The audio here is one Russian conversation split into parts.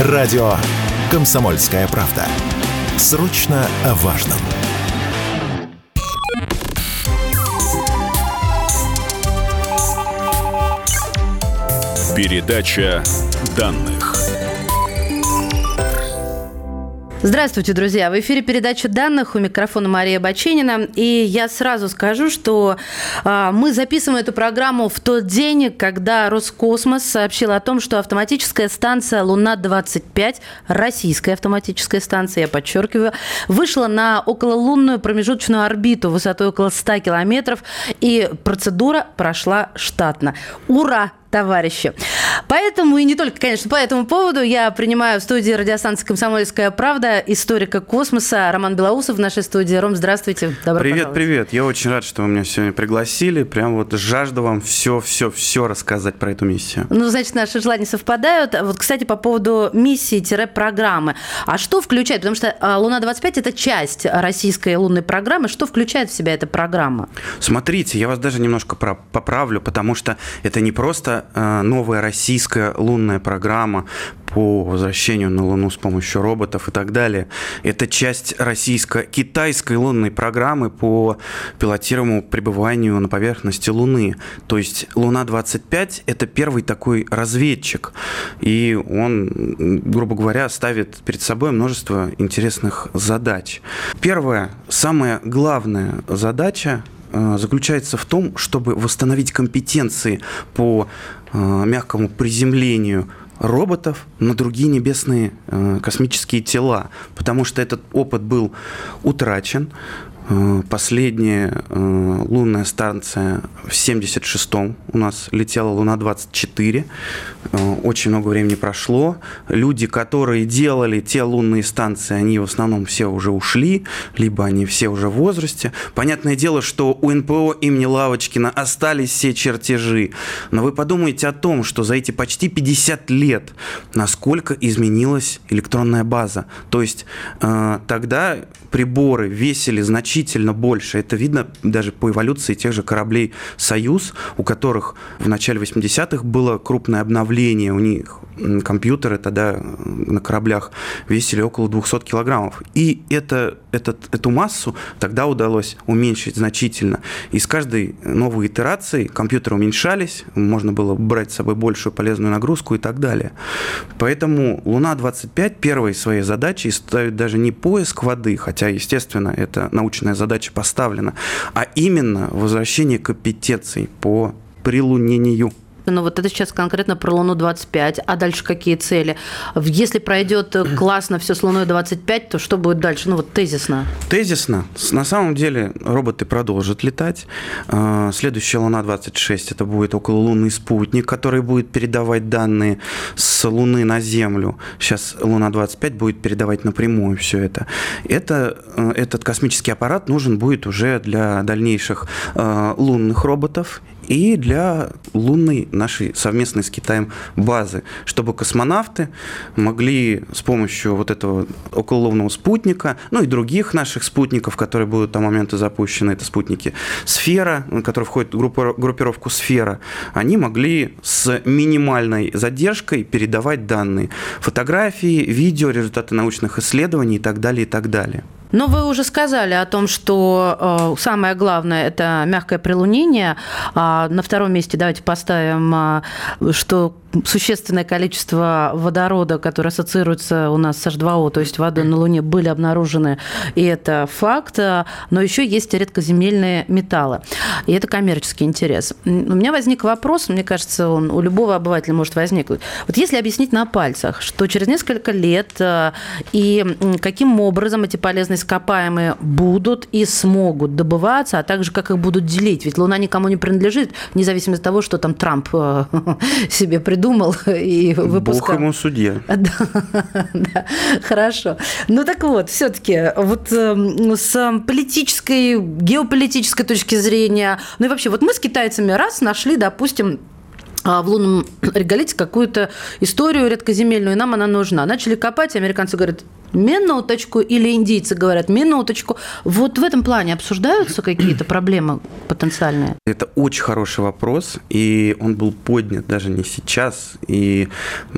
Радио «Комсомольская правда». Срочно о важном. Передача данных. Здравствуйте, друзья! В эфире передача данных у микрофона Мария Баченина. И я сразу скажу, что а, мы записываем эту программу в тот день, когда Роскосмос сообщил о том, что автоматическая станция Луна-25, российская автоматическая станция, я подчеркиваю, вышла на окололунную промежуточную орбиту высотой около 100 километров, и процедура прошла штатно. Ура! товарищи. Поэтому, и не только, конечно, по этому поводу, я принимаю в студии радиостанции «Комсомольская правда» историка космоса Роман Белоусов в нашей студии. Ром, здравствуйте. Добро привет, пожаловать. привет. Я очень рад, что вы меня сегодня пригласили. Прям вот жажду вам все, все, все рассказать про эту миссию. Ну, значит, наши желания совпадают. Вот, кстати, по поводу миссии-программы. А что включает? Потому что а, «Луна-25» – это часть российской лунной программы. Что включает в себя эта программа? Смотрите, я вас даже немножко поправлю, потому что это не просто Э, новая российская лунная программа по возвращению на Луну с помощью роботов и так далее. Это часть российско-китайской лунной программы по пилотируемому пребыванию на поверхности Луны. То есть Луна-25 – это первый такой разведчик, и он, грубо говоря, ставит перед собой множество интересных задач. Первая, самая главная задача заключается в том, чтобы восстановить компетенции по э, мягкому приземлению роботов на другие небесные э, космические тела, потому что этот опыт был утрачен. Э, последняя э, лунная станция в 76-м у нас летела Луна-24. Э, очень много времени прошло. Люди, которые делали те лунные станции, они в основном все уже ушли, либо они все уже в возрасте. Понятное дело, что у НПО имени Лавочкина остались все чертежи. Но вы подумайте о том, что за эти почти 50 лет насколько изменилась электронная база. То есть тогда приборы весили значительно больше. Это видно даже по эволюции тех же кораблей «Союз», у которых в начале 80-х было крупное обновление. У них компьютеры тогда на кораблях весили около 200 килограммов. И это, этот, эту массу тогда удалось уменьшить значительно. И с каждой новой итерацией компьютеры уменьшались, можно было брать с собой большую полезную нагрузку и так далее. Поэтому Луна-25 первой своей задачей ставит даже не поиск воды, хотя естественно, эта научная задача поставлена, а именно возвращение компетенций по прилунению – но вот это сейчас конкретно про Луну-25. А дальше какие цели? Если пройдет классно все с Луной-25, то что будет дальше? Ну вот тезисно. Тезисно. На самом деле роботы продолжат летать. А, следующая Луна-26 это будет окололунный спутник, который будет передавать данные с Луны на Землю. Сейчас Луна-25 будет передавать напрямую все это. это. Э, этот космический аппарат нужен будет уже для дальнейших э, лунных роботов и для лунной нашей совместной с Китаем базы, чтобы космонавты могли с помощью вот этого окололунного спутника, ну и других наших спутников, которые будут до момента запущены, это спутники «Сфера», которые входят в группировку «Сфера», они могли с минимальной задержкой передавать данные, фотографии, видео, результаты научных исследований и так далее, и так далее. Но вы уже сказали о том, что э, самое главное – это мягкое прилунение. А на втором месте давайте поставим, э, что существенное количество водорода, которое ассоциируется у нас с H2O, то есть воды на Луне, были обнаружены, и это факт. Но еще есть редкоземельные металлы, и это коммерческий интерес. У меня возник вопрос, мне кажется, он у любого обывателя может возникнуть. Вот если объяснить на пальцах, что через несколько лет э, и каким образом эти полезные ископаемые будут и смогут добываться, а также как их будут делить, ведь Луна никому не принадлежит, вне зависимости от того, что там Трамп э, себе придумал и выпускал. Бог ему судья. Да, да, хорошо. Ну так вот, все-таки вот э, с политической, геополитической точки зрения, ну и вообще, вот мы с китайцами раз нашли, допустим, а, в лунном реголите какую-то историю редкоземельную, и нам она нужна. Начали копать, и американцы говорят, минуточку, или индийцы говорят минуточку. Вот в этом плане обсуждаются какие-то проблемы потенциальные? Это очень хороший вопрос, и он был поднят даже не сейчас, и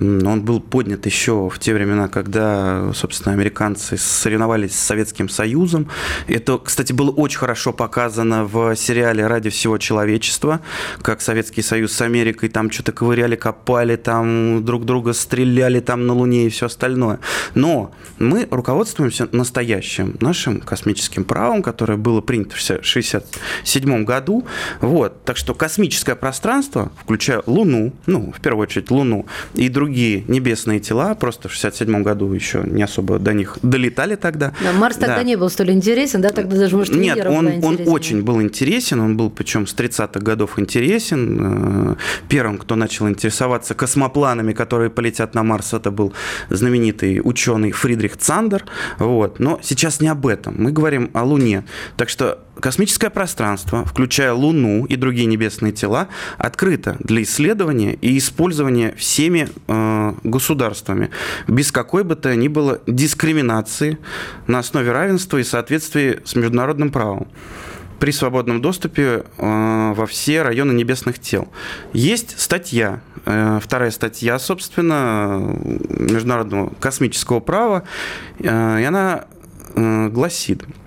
он был поднят еще в те времена, когда, собственно, американцы соревновались с Советским Союзом. Это, кстати, было очень хорошо показано в сериале «Ради всего человечества», как Советский Союз с Америкой там что-то ковыряли, копали, там друг друга стреляли там на Луне и все остальное. Но мы руководствуемся настоящим нашим космическим правом, которое было принято в 1967 году. Вот. Так что космическое пространство, включая Луну, ну, в первую очередь Луну, и другие небесные тела, просто в 1967 году еще не особо до них долетали тогда. Да, Марс тогда да. не был столь интересен, да, тогда даже, может, Нет, он, он очень был интересен, он был, причем с 30-х годов интересен. Э, первым, кто начал интересоваться космопланами, которые полетят на Марс, это был знаменитый ученый Фридрих Цандер. Вот. Но сейчас не об этом. Мы говорим о Луне. Так что космическое пространство, включая Луну и другие небесные тела, открыто для исследования и использования всеми э, государствами без какой бы то ни было дискриминации на основе равенства и соответствии с международным правом при свободном доступе э, во все районы небесных тел. Есть статья, э, вторая статья, собственно, международного космического права, э, и она гласит – Э,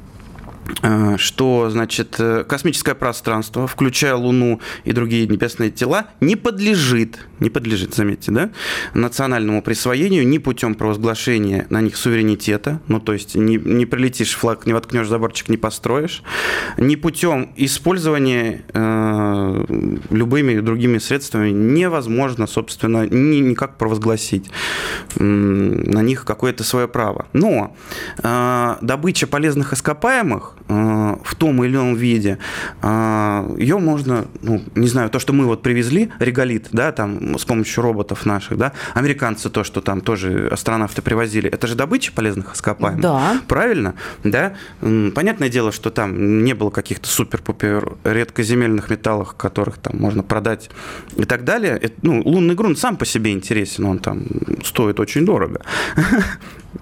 что, значит, э, космическое пространство, включая Луну и другие небесные тела, не подлежит, не подлежит, заметьте, да, национальному присвоению ни путем провозглашения на них суверенитета, ну, то есть не, не прилетишь, флаг не воткнешь, заборчик не построишь, ни путем использования э, любыми другими средствами невозможно, собственно, ни, никак провозгласить э, на них какое-то свое право. Но э, добыча полезных ископаемых Э, в том или ином виде, э, ее можно, ну, не знаю, то, что мы вот привезли, реголит, да, там, с помощью роботов наших, да, американцы то, что там тоже астронавты привозили, это же добыча полезных ископаемых. Да. Правильно? Да? Понятное дело, что там не было каких-то супер-пупер редкоземельных металлов, которых там можно продать и так далее. Это, ну, лунный грунт сам по себе интересен, он там стоит очень дорого.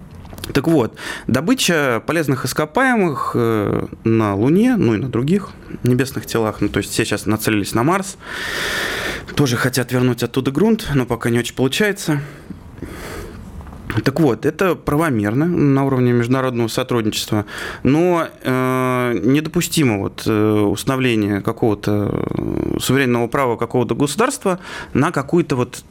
Так вот, добыча полезных ископаемых э, на Луне, ну и на других небесных телах, ну то есть все сейчас нацелились на Марс, тоже хотят вернуть оттуда грунт, но пока не очень получается. Так вот, это правомерно на уровне международного сотрудничества, но э, недопустимо вот, э, установление какого-то э, суверенного права какого-то государства на какую-то вот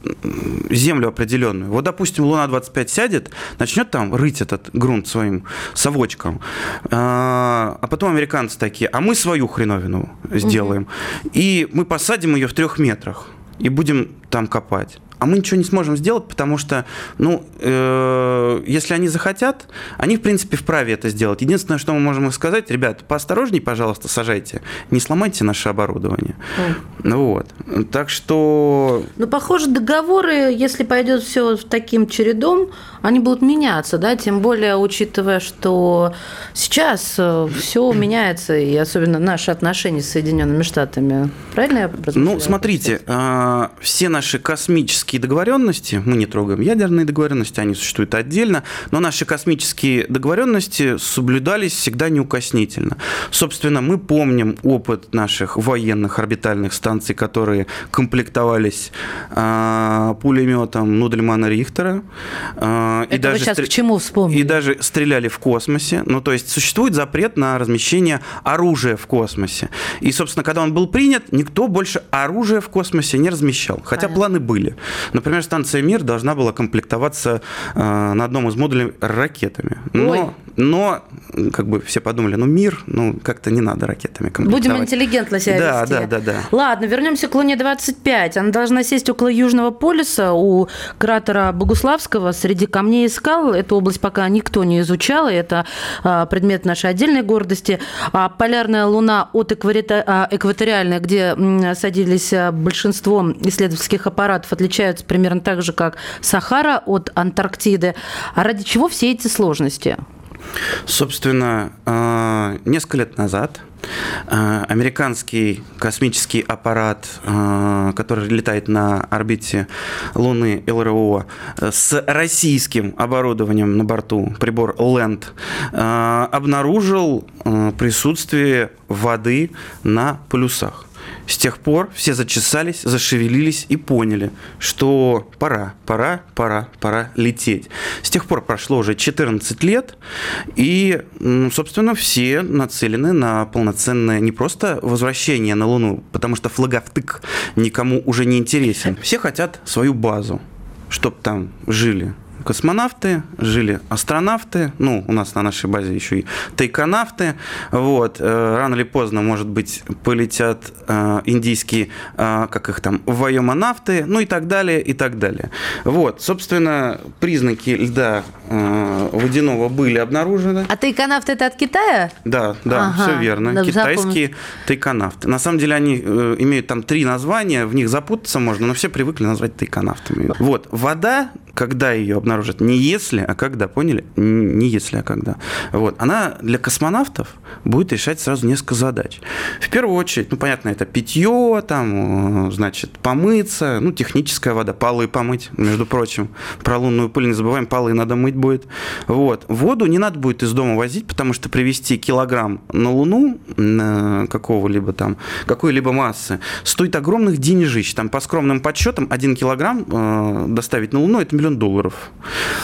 землю определенную. Вот, допустим, Луна-25 сядет, начнет там рыть этот грунт своим совочком, э, а потом американцы такие, а мы свою хреновину сделаем, угу. и мы посадим ее в трех метрах и будем там копать а мы ничего не сможем сделать, потому что, ну, э, если они захотят, они, в принципе, вправе это сделать. Единственное, что мы можем сказать, ребят, поосторожней, пожалуйста, сажайте, не сломайте наше оборудование. Mm. Вот. Так что... Ну, похоже, договоры, если пойдет все таким чередом, они будут меняться, да, тем более, учитывая, что сейчас э, все меняется, и особенно наши отношения с Соединенными Штатами. Правильно я Ну, смотрите, э, все наши космические космические договоренности, мы не трогаем ядерные договоренности, они существуют отдельно, но наши космические договоренности соблюдались всегда неукоснительно. Собственно, мы помним опыт наших военных орбитальных станций, которые комплектовались э, пулеметом Нудельмана Рихтера. Э, Это и даже сейчас стр... к чему вспомнили? И даже стреляли в космосе. Ну, то есть существует запрет на размещение оружия в космосе. И, собственно, когда он был принят, никто больше оружия в космосе не размещал. Хотя Понятно. планы были. Например, станция «Мир» должна была комплектоваться э, на одном из модулей ракетами. Но, но как бы все подумали, ну «Мир», ну как-то не надо ракетами. Будем интеллигентно себя да, вести. Да, да, да. Ладно, вернемся к Луне-25. Она должна сесть около Южного полюса у кратера Богуславского среди камней и скал. Эту область пока никто не изучал, и это а, предмет нашей отдельной гордости. А полярная Луна от а, экваториальной, где садились большинство исследовательских аппаратов, отличаются примерно так же, как Сахара от Антарктиды. А ради чего все эти сложности? Собственно, э, несколько лет назад э, американский космический аппарат, э, который летает на орбите Луны ЛРО с российским оборудованием на борту, прибор LAND, обнаружил присутствие воды на полюсах. С тех пор все зачесались, зашевелились и поняли, что пора, пора, пора, пора лететь. С тех пор прошло уже 14 лет, и, собственно, все нацелены на полноценное не просто возвращение на Луну, потому что флаговтык никому уже не интересен. Все хотят свою базу, чтобы там жили космонавты, жили астронавты, ну, у нас на нашей базе еще и тайконавты, вот, э, рано или поздно, может быть, полетят э, индийские, э, как их там, воемонавты, ну и так далее, и так далее. Вот, собственно, признаки льда водяного были обнаружены. А тайконавты это от Китая? Да, да, ага, все верно. Китайские запомнить. тайконавты. На самом деле они имеют там три названия, в них запутаться можно, но все привыкли назвать тайконавтами. Вот, вода, когда ее обнаружат. Не если, а когда, поняли? Не если, а когда. Вот. Она для космонавтов будет решать сразу несколько задач. В первую очередь, ну, понятно, это питье, там, э, значит, помыться, ну, техническая вода, полы помыть, между прочим. Про лунную пыль не забываем, полы надо мыть будет. Вот. Воду не надо будет из дома возить, потому что привезти килограмм на Луну какого-либо там, какой-либо массы, стоит огромных денежищ. Там, по скромным подсчетам, один килограмм э, доставить на Луну – это миллион долларов.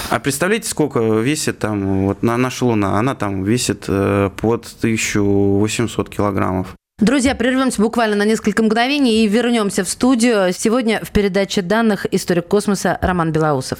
А представляете, сколько весит там вот на наша Луна? Она там весит э, под 1800 килограммов. Друзья, прервемся буквально на несколько мгновений и вернемся в студию. Сегодня в передаче данных историк космоса Роман Белоусов.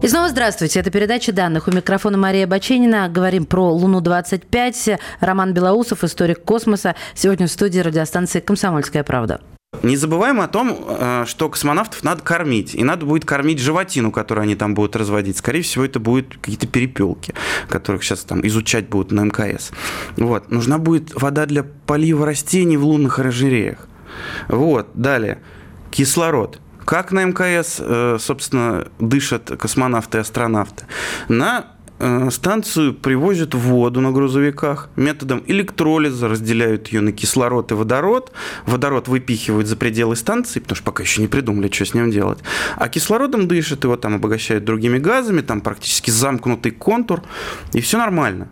И снова здравствуйте. Это передача данных. У микрофона Мария Баченина. Говорим про Луну-25. Роман Белоусов, историк космоса. Сегодня в студии радиостанции «Комсомольская правда». Не забываем о том, э, что космонавтов надо кормить. И надо будет кормить животину, которую они там будут разводить. Скорее всего, это будут какие-то перепелки, которых сейчас там изучать будут на МКС. Вот. Нужна будет вода для полива растений в лунных оранжереях. Вот. Далее. Кислород. Как на МКС, э, собственно, дышат космонавты и астронавты? На Э, станцию привозят воду на грузовиках методом электролиза, разделяют ее на кислород и водород. Водород выпихивают за пределы станции, потому что пока еще не придумали, что с ним делать. А кислородом дышат, его там обогащают другими газами, там практически замкнутый контур, и все нормально.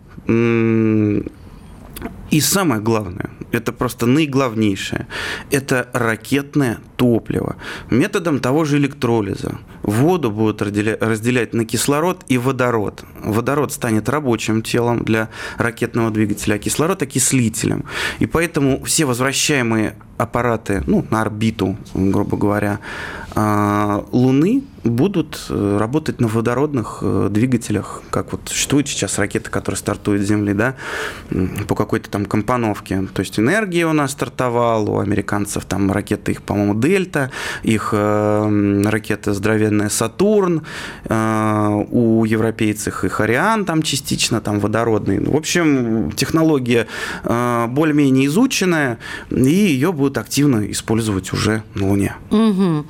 И самое главное, это просто наиглавнейшее, это ракетное топливо. Методом того же электролиза. Воду будут разделять на кислород и водород. Водород станет рабочим телом для ракетного двигателя, а кислород – окислителем. И поэтому все возвращаемые аппараты ну, на орбиту, грубо говоря, а, Луны будут э, работать на водородных э, двигателях, как вот существуют сейчас ракеты, которые стартуют с Земли, да, по какой-то там компоновке. То есть энергия у нас стартовала, у американцев там ракеты их, по-моему, Дельта, их э, ракеты здоровенная Сатурн, э, у европейцев их Ариан там частично, там водородный. В общем, технология э, более-менее изученная, и ее будут активно использовать уже на Луне. Угу.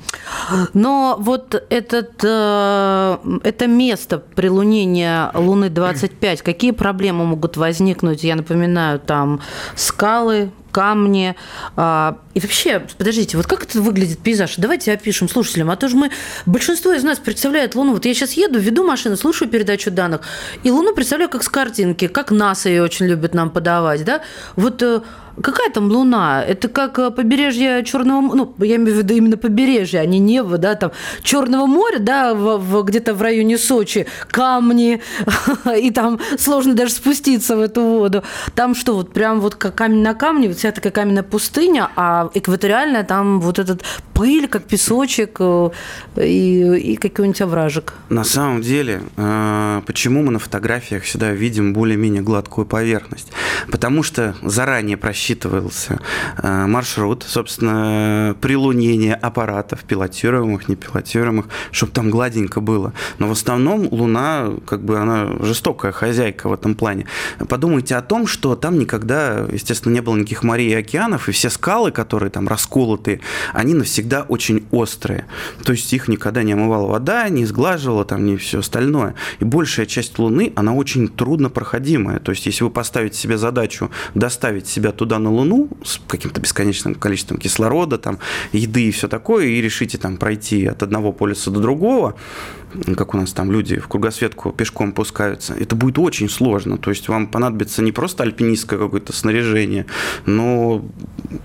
Но вот этот, э, это место прилунения Луны-25, какие проблемы могут возникнуть? Я напоминаю, там скалы, камни. А, и вообще, подождите, вот как это выглядит пейзаж? Давайте опишем слушателям. А то же мы, большинство из нас представляет Луну. Вот я сейчас еду, веду машину, слушаю передачу данных, и Луну представляю как с картинки, как НАСА ее очень любит нам подавать. Да? Вот э, какая там Луна? Это как э, побережье Черного моря, ну, я имею в виду именно побережье, а не небо, да, там Черного моря, да, в, в, где-то в районе Сочи, камни, и там сложно даже спуститься в эту воду. Там что, вот прям вот как камень на камне, вот вся такая каменная пустыня, а экваториальная там вот этот пыль, как песочек э, и, и какой-нибудь овражек. На самом деле, э, почему мы на фотографиях всегда видим более-менее гладкую поверхность? Потому что заранее просчитывался э, маршрут, собственно, прилунение аппаратов, пилотируемых, непилотируемых, чтобы там гладенько было. Но в основном Луна, как бы она жестокая хозяйка в этом плане. Подумайте о том, что там никогда, естественно, не было никаких морей и океанов, и все скалы, которые там расколотые, они навсегда очень острые. То есть их никогда не омывала вода, не сглаживала там, не все остальное. И большая часть Луны, она очень трудно проходимая. То есть если вы поставите себе задачу доставить себя туда на Луну с каким-то бесконечным количеством кислорода, там, еды и все такое, и решите там пройти от одного полюса до другого, как у нас там люди в кругосветку пешком пускаются, это будет очень сложно. То есть вам понадобится не просто альпинистское какое-то снаряжение, но,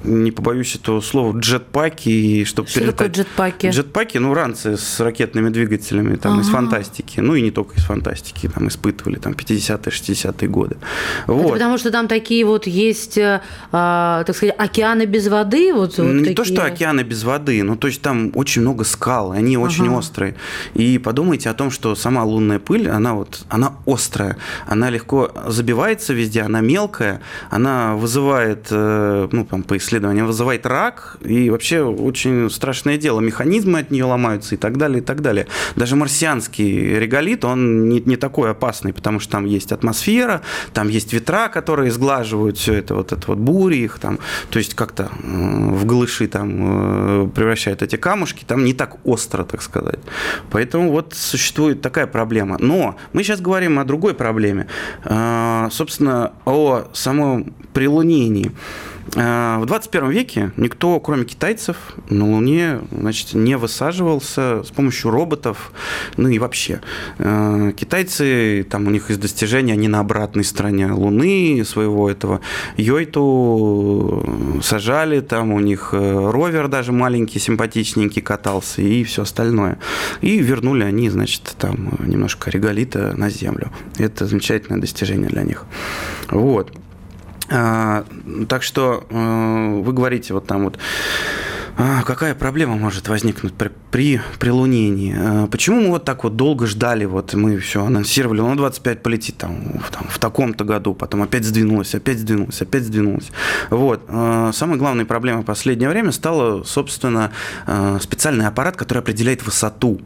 не побоюсь этого слова, джетпаки. И чтобы Что перелетать... такое джетпаки? Джетпаки, ну, ранцы с ракетными двигателями там, ага. из фантастики. Ну, и не только из фантастики. Там испытывали там 50-е, 60-е годы. Вот. Это потому что там такие вот есть, э, а, так сказать, океаны без воды? Вот, вот не такие... то, что океаны без воды, но то есть там очень много скал, они ага. очень острые. И подумайте о том, что сама лунная пыль, она вот, она острая, она легко забивается везде, она мелкая, она вызывает, э, ну, там, по исследованиям, вызывает рак, и вообще очень страшное дело, механизмы от нее ломаются и так далее, и так далее. Даже марсианский реголит, он не, не такой опасный, потому что там есть атмосфера, там есть ветра, которые сглаживают все это, вот это вот бури их там, то есть как-то в глыши там э, превращают эти камушки, там не так остро, так сказать. Поэтому вот вот существует такая проблема. Но мы сейчас говорим о другой проблеме. А, собственно, о самом прилунении. А, в 21 веке никто, кроме китайцев, на Луне значит, не высаживался с помощью роботов, ну и вообще. А, китайцы, там у них из достижений, они на обратной стороне Луны своего этого Йойту сажали, там у них э, ровер даже маленький, симпатичненький катался и все остальное. И вернули они, значит, там немножко реголита на Землю. Это замечательное достижение для них. Вот. А, так что э, вы говорите вот там вот а, какая проблема может возникнуть при, при прилунении? А, почему мы вот так вот долго ждали? Вот мы все анонсировали, ну, 25 полетит там, там, в таком-то году, потом опять сдвинулось, опять сдвинулось, опять сдвинулось. Вот. Самой главной проблемой в последнее время стало, собственно, специальный аппарат, который определяет высоту.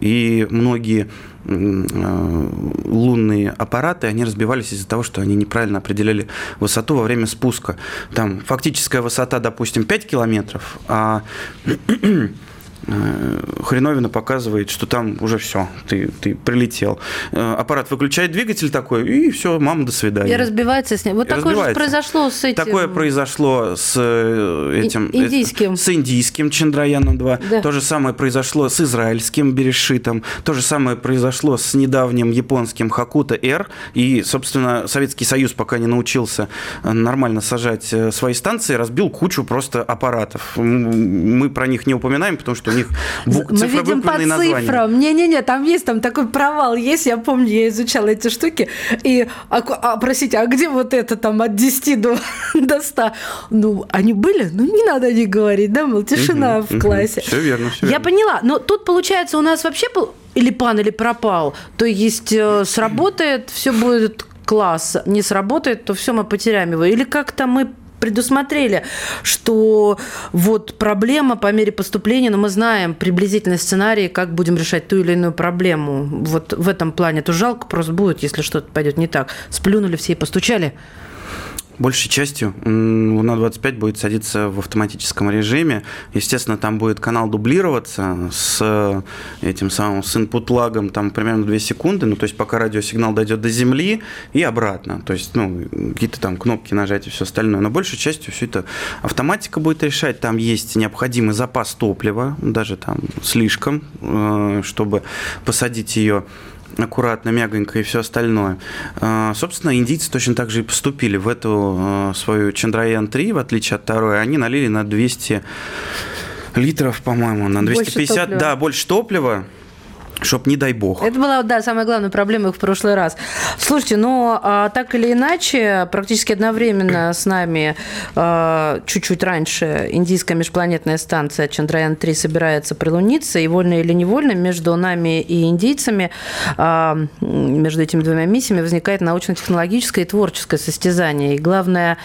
И многие Э, лунные аппараты, они разбивались из-за того, что они неправильно определяли высоту во время спуска. Там фактическая высота, допустим, 5 километров, а Э, хреновина показывает, что там уже все, ты, ты прилетел. Э, аппарат выключает двигатель такой, и все, мама, до свидания. И разбивается с ним. Вот и такое же произошло с этим... Такое произошло с э, этим... Индийским. С индийским Чандраяном 2. Да. То же самое произошло с израильским Берешитом. То же самое произошло с недавним японским Хакута-Р. И, собственно, Советский Союз пока не научился нормально сажать свои станции, разбил кучу просто аппаратов. Мы про них не упоминаем, потому что них Мы видим по цифрам. Не-не-не, там есть там такой провал есть. Я помню, я изучала эти штуки. И, а, а простите, а где вот это там от 10 до, до 100? Ну, они были? Ну, не надо о них говорить, да, мол, тишина угу, в классе. Все верно, все Я поняла. Но тут, получается, у нас вообще был или пан, или пропал. То есть э, сработает, все будет класс, не сработает, то все мы потеряем его. Или как-то мы предусмотрели, что вот проблема по мере поступления, но мы знаем приблизительный сценарий, как будем решать ту или иную проблему. Вот в этом плане. То жалко просто будет, если что-то пойдет не так. Сплюнули все и постучали. Большей частью Луна-25 будет садиться в автоматическом режиме. Естественно, там будет канал дублироваться с этим самым с input лагом там примерно 2 секунды, ну то есть пока радиосигнал дойдет до Земли и обратно. То есть, ну, какие-то там кнопки нажать и все остальное. Но большей частью все это автоматика будет решать. Там есть необходимый запас топлива, даже там слишком, э, чтобы посадить ее аккуратно, мягонько и все остальное. А, собственно, индийцы точно так же и поступили в эту а, свою Чандраян-3, в отличие от второй. Они налили на 200 литров, по-моему, на 250, да, больше топлива. Чтоб не дай бог. Это была, да, самая главная проблема в прошлый раз. Слушайте, ну, а, так или иначе, практически одновременно с нами, а, чуть-чуть раньше, индийская межпланетная станция Чандраян-3 собирается прилуниться, и вольно или невольно между нами и индийцами, а, между этими двумя миссиями возникает научно-технологическое и творческое состязание. И главное,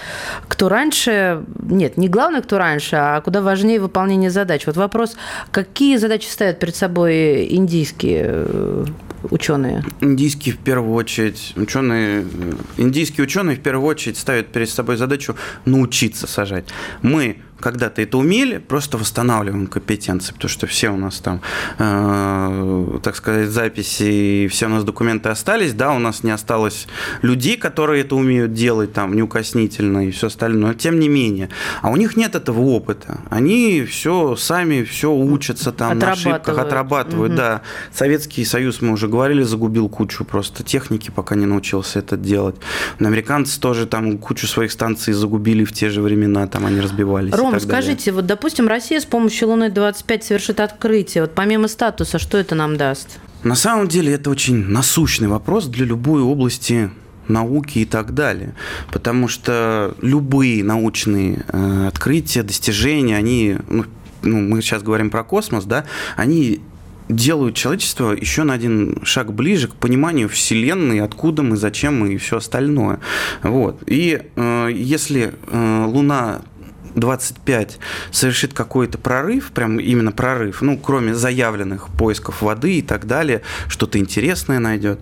кто раньше, нет, не главное, кто раньше, а куда важнее выполнение задач. Вот вопрос, какие задачи ставят перед собой индийские индийские э, ученые? Индийские в первую очередь ученые, индийские ученые в первую очередь ставят перед собой задачу научиться сажать. Мы когда-то это умели, просто восстанавливаем компетенции, потому что все у нас там, э, так сказать, записи все у нас документы остались, да, у нас не осталось людей, которые это умеют делать там неукоснительно и все остальное, но тем не менее. А у них нет этого опыта. Они все сами все учатся там на ошибках, отрабатывают, угу. да. Советский Союз, мы уже говорили, загубил кучу просто техники, пока не научился это делать. Но американцы тоже там кучу своих станций загубили в те же времена, там они разбивались. Ром, скажите, вот, допустим, Россия с помощью Луны-25 совершит открытие. Вот помимо статуса, что это нам даст? На самом деле это очень насущный вопрос для любой области науки и так далее. Потому что любые научные э, открытия, достижения, они, ну, ну, мы сейчас говорим про космос, да, они делают человечество еще на один шаг ближе к пониманию Вселенной, откуда мы, зачем мы и все остальное. Вот. И э, если э, Луна 25 совершит какой-то прорыв, прям именно прорыв, ну, кроме заявленных поисков воды и так далее, что-то интересное найдет,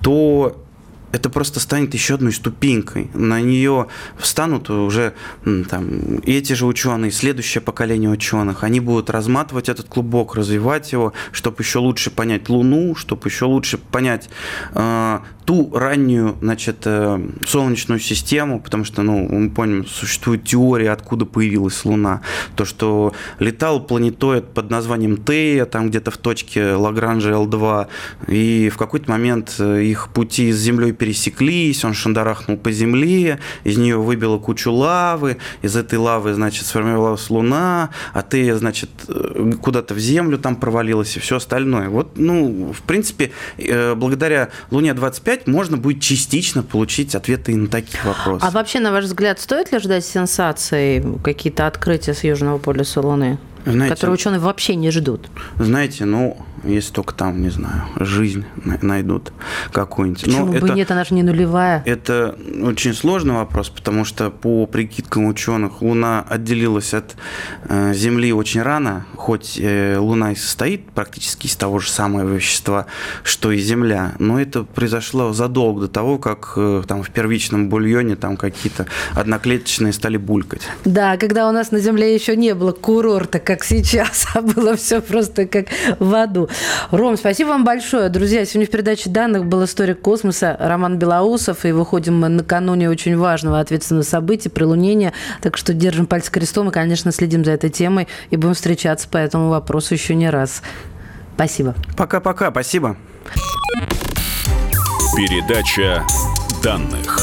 то это просто станет еще одной ступенькой. На нее встанут уже там, эти же ученые, следующее поколение ученых. Они будут разматывать этот клубок, развивать его, чтобы еще лучше понять Луну, чтобы еще лучше понять э, ту раннюю, значит, э, солнечную систему, потому что, ну, мы помним, существует теория, откуда появилась Луна. То, что летал планетоид под названием Тея, там где-то в точке Лагранжа L2, и в какой-то момент э, их пути с Землей пересеклись, он шандарахнул по Земле, из нее выбило кучу лавы, из этой лавы, значит, сформировалась Луна, а Тея, значит, э, куда-то в Землю там провалилась и все остальное. Вот, ну, в принципе, благодаря Луне 25 опять можно будет частично получить ответы и на такие вопросы. А вообще, на ваш взгляд, стоит ли ждать сенсаций, какие-то открытия с Южного полюса Луны? Знаете, которые ученые вообще не ждут. Знаете, ну, если только там, не знаю, жизнь найдут какую-нибудь. Почему Но бы это, нет, она же не нулевая. Это очень сложный вопрос, потому что по прикидкам ученых Луна отделилась от э, Земли очень рано, хоть э, Луна и состоит практически из того же самого вещества, что и Земля, но это произошло задолго до того, как э, там в первичном бульоне там какие-то одноклеточные стали булькать. Да, когда у нас на Земле еще не было курорта, как сейчас, а было все просто как в аду. Ром, спасибо вам большое. Друзья, сегодня в передаче данных был историк космоса Роман Белоусов, и выходим мы накануне очень важного ответственного события, прилунения, так что держим пальцы крестом и, конечно, следим за этой темой и будем встречаться по этому вопросу еще не раз. Спасибо. Пока-пока, спасибо. Передача данных.